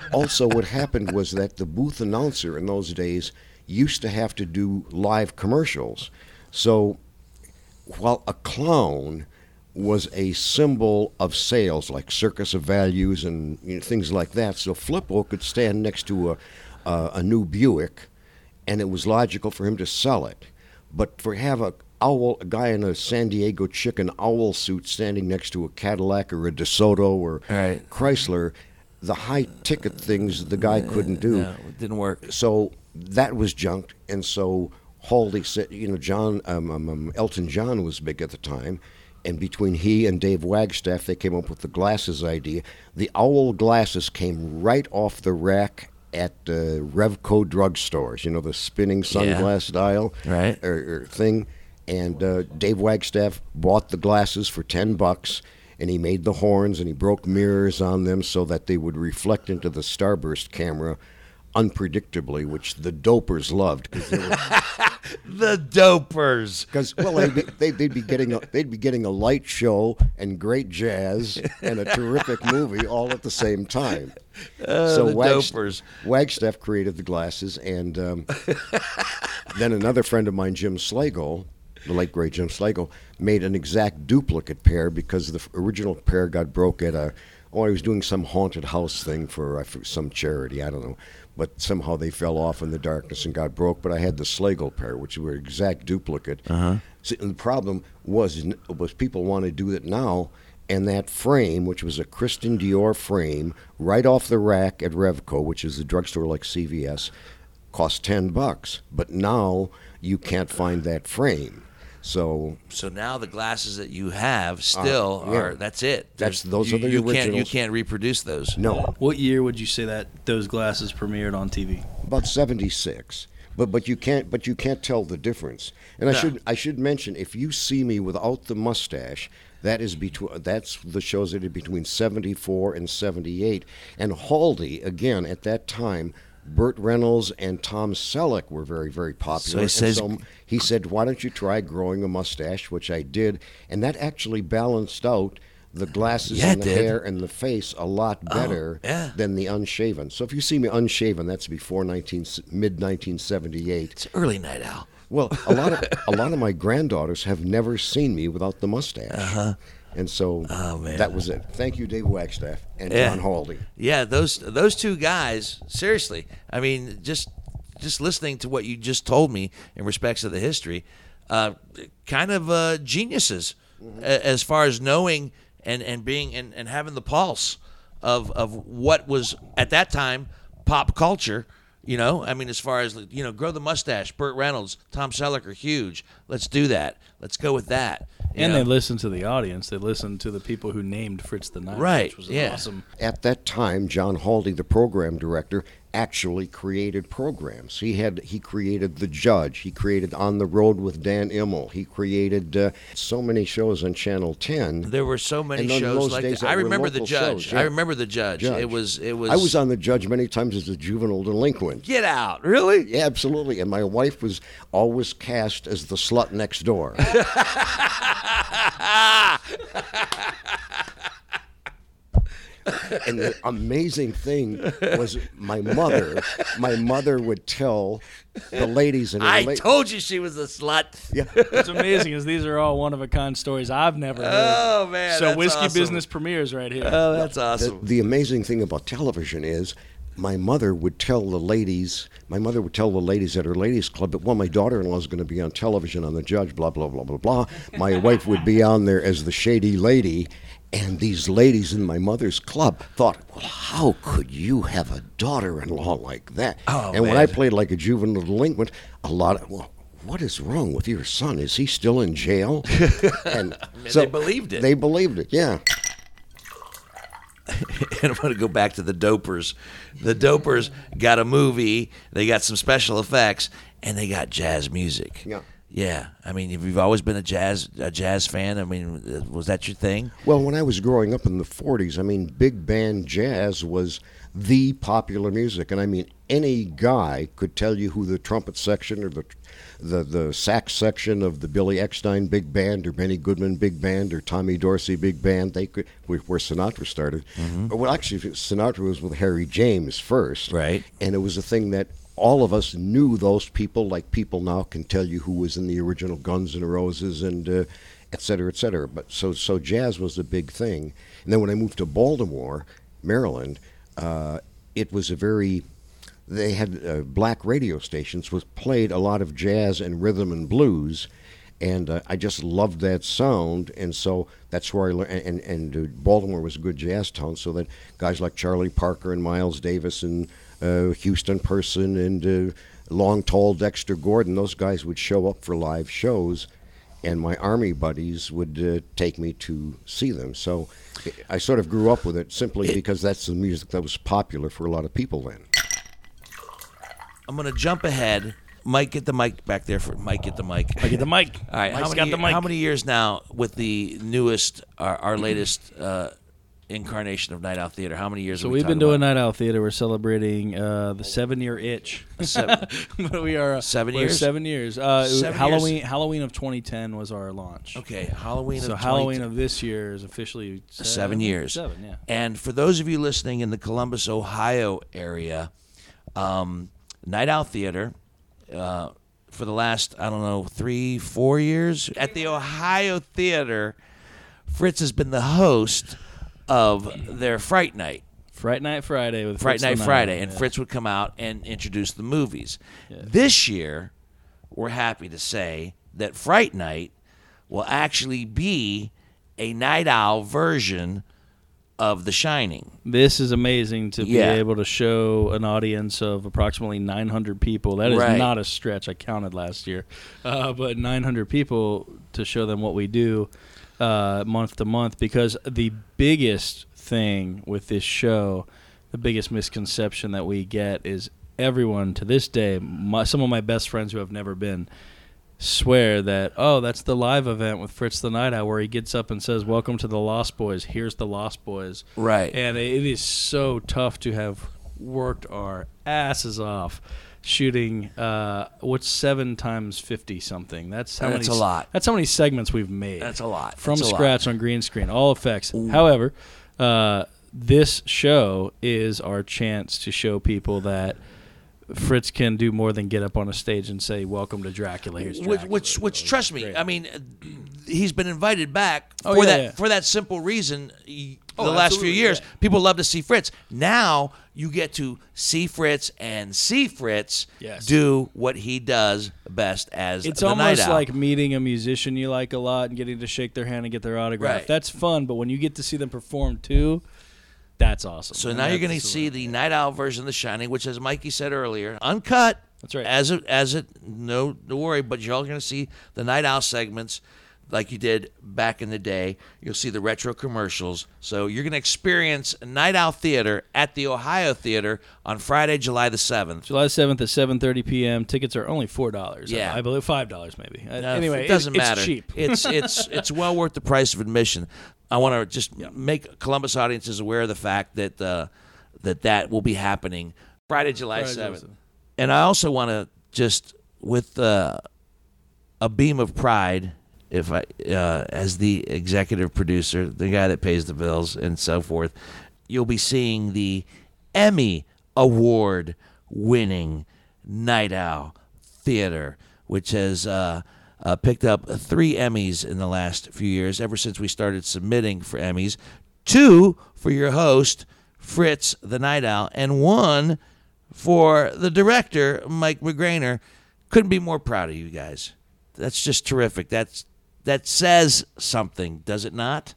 also, what happened was that the booth announcer in those days used to have to do live commercials. So, while a clown was a symbol of sales, like Circus of Values and you know, things like that, so Flippo could stand next to a, a a new Buick, and it was logical for him to sell it. But for have a owl, a guy in a San Diego chicken owl suit standing next to a Cadillac or a DeSoto or Right. Chrysler, the high ticket things the guy couldn't do. No, it didn't work. So that was junked, and so Haldy said, you know, John um, um, um, Elton John was big at the time. And between he and Dave Wagstaff, they came up with the glasses idea. The owl glasses came right off the rack at uh, Revco drugstores. You know, the spinning sunglass dial Right. or, or thing. And uh, Dave Wagstaff bought the glasses for ten bucks, and he made the horns and he broke mirrors on them so that they would reflect into the starburst camera unpredictably, which the dopers loved because they were The dopers. because well they'd be, they'd, they'd be getting a, they'd be getting a light show and great jazz and a terrific movie all at the same time. so the dopers. Wagstaff created the glasses, and um, then another friend of mine, Jim Slagle, the late great Jim Slagle, made an exact duplicate pair because the original pair got broke at a. Oh, he was doing some haunted house thing for, uh, for some charity. I don't know, but somehow they fell off in the darkness and got broke. But I had the Slagle pair, which were exact duplicate. Uh-huh. So, the problem was was people want to do it now, and that frame, which was a Christian Dior frame, right off the rack at Revco, which is a drugstore like CVS, cost ten bucks. But now you can't find that frame. So So now the glasses that you have still Uh, yeah. are that's it. That's- There's- those you, are the you Can't, you can't reproduce those. no, What year would you say that those glasses premiered on TV? about 76 but but you can't but you can't tell the difference and i should i should mention if you see me without the mustache that is between that's the shows that are between 74 and 78 and haldy again at that time Burt Reynolds and Tom Selleck were very, very popular. he says- so he said, "Why don't you try growing a mustache?" Which I did, and that actually balanced out the glasses Yeah, and the. Oh, hair and the face a lot oh, better yeah. than the unshaven. So if you see me unshaven, that's before 19, mid 1978. It's early night owl. Well, a lot of a lot of my granddaughters have never seen me without the mustache, uh-huh. And so. Oh, that was it. Thank you, Dave Wagstaff and Yeah. John Haldy. Yeah, those those two guys. Seriously, I mean, just just listening to what you just told me in respects of the history, uh, kind of uh, geniuses a- as far as knowing and and being and, and having the pulse of of what was at that time pop culture. You know, I mean, as far as you know, grow the mustache. Burt Reynolds, Tom Selleck are huge. Let's do that. Let's go with that. You And know? they listened to the audience. They listened to the people who named Fritz the Nine, Right, which was yeah. awesome. At that time, John Haldy, the program director, actually created programs. He had he created The Judge. He created On the Road with Dan Immel. He created uh, so many shows on Channel 10. There were so many shows like days that. that I remember the judge. shows, yeah. I remember the judge. Judge. It was it was I was on The Judge many times as a juvenile delinquent. Get out. Really? Yeah, absolutely. And my wife was always cast as the slut next door. and the amazing thing was my mother. My mother would tell the ladies in her I la- told you she was a slut. yeah, What's amazing is these are all one of a kind stories I've never heard. Oh man. so that's whiskey awesome. business premieres right here. Oh, that's the, awesome. the amazing thing about television is my mother would tell the ladies my mother would tell the ladies at her ladies club that well my daughter-in-law is going to be on television on the judge blah blah blah blah blah my wife would be on there as the shady lady and these ladies in my mother's club thought well how could you have a daughter-in-law like that Oh, and when i played like a juvenile delinquent a lot of well what is wrong with your son? Is he still in jail? And they believed it. They believed it. Yeah. and I'm going to go back to the Dopers. The Dopers got a movie. They got some special effects, and they got jazz music. Yeah. Yeah. I mean, if you've always been a jazz a jazz fan, I mean, was that your thing? Well, when I was growing up in the 40s, I mean, big band jazz was the popular music. And I mean, any guy could tell you who the trumpet section or the the, the sax section of the Billy Eckstine big band or Benny Goodman big band or Tommy Dorsey big band, they could, where Sinatra started. Well, actually, Sinatra was with Harry James first. Right. And it was a thing that all of us knew those people, like people now can tell you who was in the original Guns N' Roses and uh, et cetera, et cetera. But so so jazz was a big thing. And then when I moved to Baltimore, Maryland, uh, it was a very they had uh, black radio stations which played a lot of jazz and rhythm and blues. and uh, I just loved that sound, and so that's where I learned. And, and, and uh, Baltimore was a good jazz town, so that guys like Charlie Parker and Miles Davis and uh, Houston Person and uh, Long Tall Dexter Gordon, those guys would show up for live shows, and my army buddies would uh, take me to see them. So I sort of grew up with it simply because that's the music that was popular for a lot of people then. I'm gonna jump ahead. Mike, get the mic back there for Mike. Get the mic. I get the mic. All right, how Mike's many, got the mic. how many years now with the newest, our, our latest uh, incarnation of Night Owl Theater? How many years? So we we've been doing Night Owl Theater. We're celebrating uh, the seven-year itch. about? Seven, but we are uh, Seven we're years? Seven years. Uh, it was Seven Halloween. Halloween of 2010 was our launch. okay, Halloween. So of Halloween 20 of this year is officially seven, seven years. Seven, yeah. And for those of you listening in the Columbus, Ohio area, um, Night Owl Theater, uh, for the last, I don't know, three, four years, at the Ohio Theater, Fritz has been the host of their Fright Night. Fright Night Friday with Fright Fritz Night Friday, and yeah. Fritz would come out and introduce the movies. This year, we're happy to say that Fright Night will actually be a Night Owl version of The Shining. This is amazing to Yeah. be able to show an audience of approximately 900 people. That is Right. not a stretch. I counted last year, uh, but 900 people to show them what we do uh, month to month. Because the biggest thing with this show, the biggest misconception that we get is everyone to this day, my, some of my best friends who have never been. Swear that oh that's the live event with Fritz the Night Owl where he gets up and says welcome to the Lost Boys here's the Lost Boys Right. and it is so tough to have worked our asses off shooting uh what's seven times 50 something that's how That's many a lot. that's how many segments we've made That's a lot. from That's a lot. scratch on green screen all effects however uh this show is our chance to show people that Fritz can do more than get up on a stage and say "Welcome to Dracula." Here's which, Dracula. which, which, trust me, I mean, uh, he's been invited back Oh, for yeah, that yeah. for that simple reason. y- Oh, the last few years, yeah. people love to see Fritz. Now you get to see Fritz and see Fritz Yes. do what he does best as It's the almost Night Owl. like meeting a musician you like a lot and getting to shake their hand and get their autograph. Right. That's fun, but when you get to see them perform too, that's awesome. So now you're going to see the Night Owl version of The Shining, which, as Mikey said earlier, uncut. That's right. As it, as it, no, no worry. But you're all going to see the Night Owl segments, like you did back in the day. You'll see the retro commercials. So you're going to experience Night Owl Theater at the Ohio Theater on Friday, July the seventh. July seventh at seven thirty p.m. Tickets are only four dollars. Yeah. I believe five dollars maybe. Uh, anyway, it doesn't it's, matter. It's cheap. It's it's it's well worth the price of admission. I want to just make Columbus audiences aware of the fact that uh, that that will be happening Friday, July seventh. 7th. And I also want to just with uh, a beam of pride, if I uh, as the executive producer, the guy that pays the bills and so forth, you'll be seeing the Emmy award winning Night Owl Theater, which has uh, picked up three Emmys in the last few years, ever since we started submitting for Emmys. Two for your host, Fritz the Night Owl, and one for the director, Mike McGrainer. Couldn't be more proud of you guys. That's just terrific. That's that says something, does it not?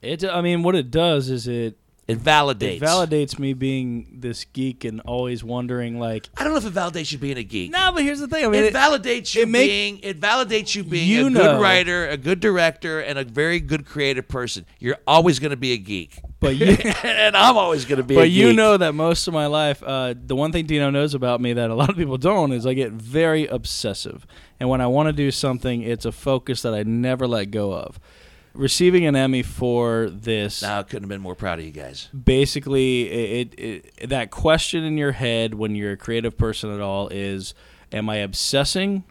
It. I mean, what it does is it It validates. it validates me being this geek and always wondering like. I don't know if it validates you being a geek. No, but here's the thing. I mean, it, it- validates you it make- being it validates you being You a know. good writer, a good director, and a very good creative person. You're always going to be a geek, but you. and I'm always going to be. a But you know that most of my life, uh, the one thing Dino knows about me that a lot of people don't is I get very obsessive. And when I want to do something, it's a focus that I never let go of. Receiving an Emmy for this, No, I couldn't have been more proud of you guys. basically, it, it, it that question in your head when you're a creative person at all is, am I obsessing,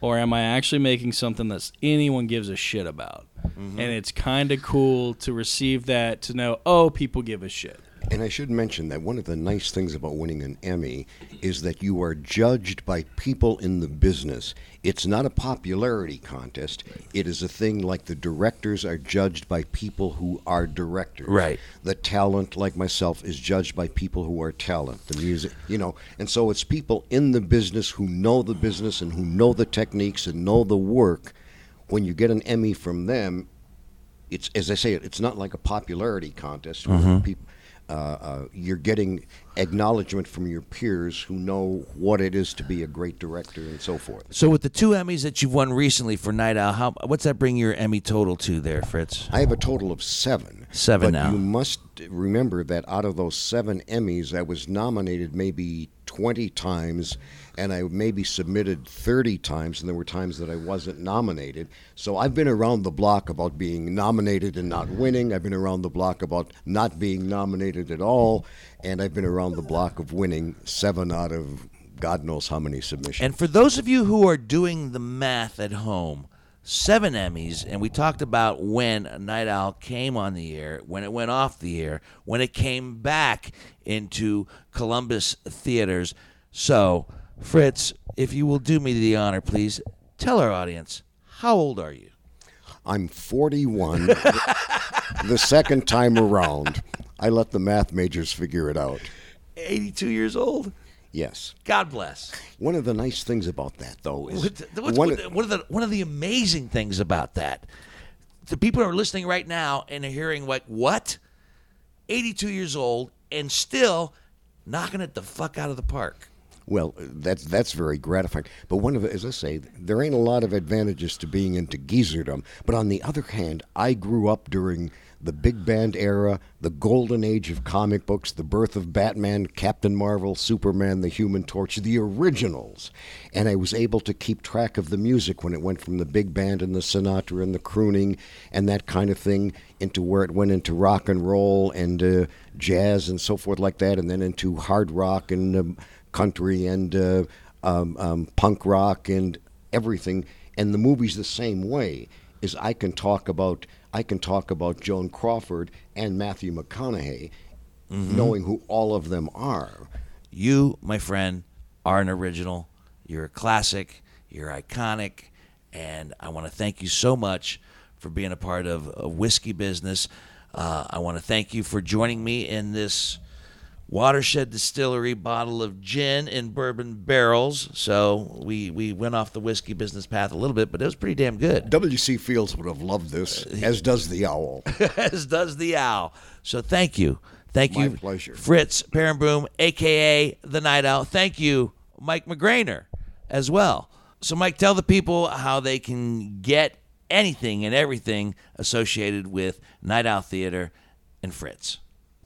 or am I actually making something that anyone gives a shit about? Mm-hmm. And it's kind of cool to receive that to know, oh, people give a shit. And I should mention that one of the nice things about winning an Emmy is that you are judged by people in the business. It's not a popularity contest. It is a thing like the directors are judged by people who are directors. Right. The talent, like myself, is judged by people who are talent. The music, you know, and so it's people in the business who know the business and who know the techniques and know the work when you get an Emmy from them, it's as I say, it's not like a popularity contest where mm-hmm. people. Uh, uh, you're getting acknowledgement from your peers who know what it is to be a great director and so forth. So with the two Emmys that you've won recently for Night Owl, how what's that bring your Emmy total to there, Fritz? I have a total of seven. Seven but now. you must remember that out of those seven Emmys, I was nominated maybe 20 times, and I maybe submitted 30 times, and there were times that I wasn't nominated. So I've been around the block about being nominated and not winning. I've been around the block about not being nominated at all, and I've been around the block of winning seven out of God knows how many submissions. And for those of you who are doing the math at home, seven Emmys, and we talked about when Night Owl came on the air, when it went off the air, when it came back into Columbus theaters. So, Fritz, if you will do me the honor, please tell our audience how old are you? I'm 41 the, the second time around. I let the math majors figure it out. 82 years old. Yes. God bless. One of the nice things about that, though, is What's, what's- one, one of the one of the amazing things about that, the people who are listening right now and are hearing like what, eighty-two years old and still knocking it the fuck out of the park. well, that's that's very gratifying. But one of as I say, there ain't a lot of advantages to being into geezerdom. But on the other hand, I grew up during the big band era, the golden age of comic books, the birth of Batman, Captain Marvel, Superman, the Human Torch, the originals. And I was able to keep track of the music when it went from the big band and the Sinatra and the crooning and that kind of thing into where it went into rock and roll and uh, jazz and so forth like that, and then into hard rock and um, country and uh, um, um, punk rock and everything. And the movie's the same way. Is I can talk about I can talk about Joan Crawford and Matthew McConaughey, knowing who all of them are. You, my friend, are an original. You're a classic. You're iconic, and I want to thank you so much for being a part of a whiskey business. Uh, I want to thank you for joining me in this Watershed Distillery bottle of gin in bourbon barrels. So we we went off the whiskey business path a little bit, but it was pretty damn good. W.C. Fields would have loved this, uh, as does the owl. as does the owl. So thank you. Thank My you, pleasure. Fritz Peerenboom, aka the Night Owl. Thank you, Mike McGrainer, as well. So, Mike, tell the people how they can get anything and everything associated with Night Owl Theater and Fritz.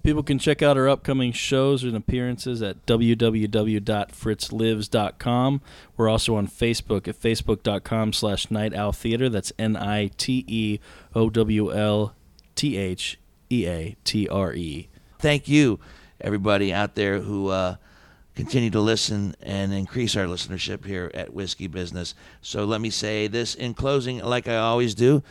People can check out our upcoming shows and appearances at www.fritzlives.com. We're also on Facebook at facebook.com slash night owl theater. That's N I T E O W L T H E A T R E. Thank you, everybody out there who uh, continue to listen and increase our listenership here at Whiskey Business. So let me say this in closing, like I always do,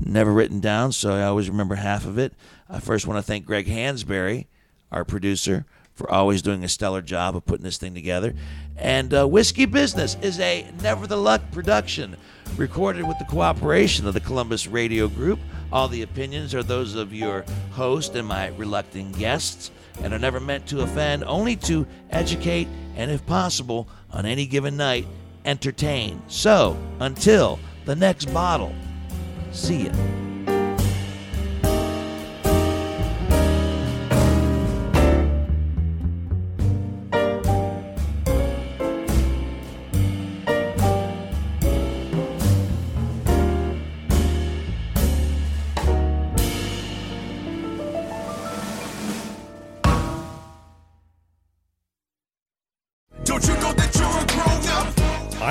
never written down, so I always remember half of it. I first want to thank Greg Hansberry, our producer, for always doing a stellar job of putting this thing together. And uh, Whiskey Business is a Never the Luck production, recorded with the cooperation of the Columbus Radio Group. All the opinions are those of your host and my reluctant guests, and are never meant to offend, only to educate and, if possible, on any given night, entertain. So, until the next bottle, see ya.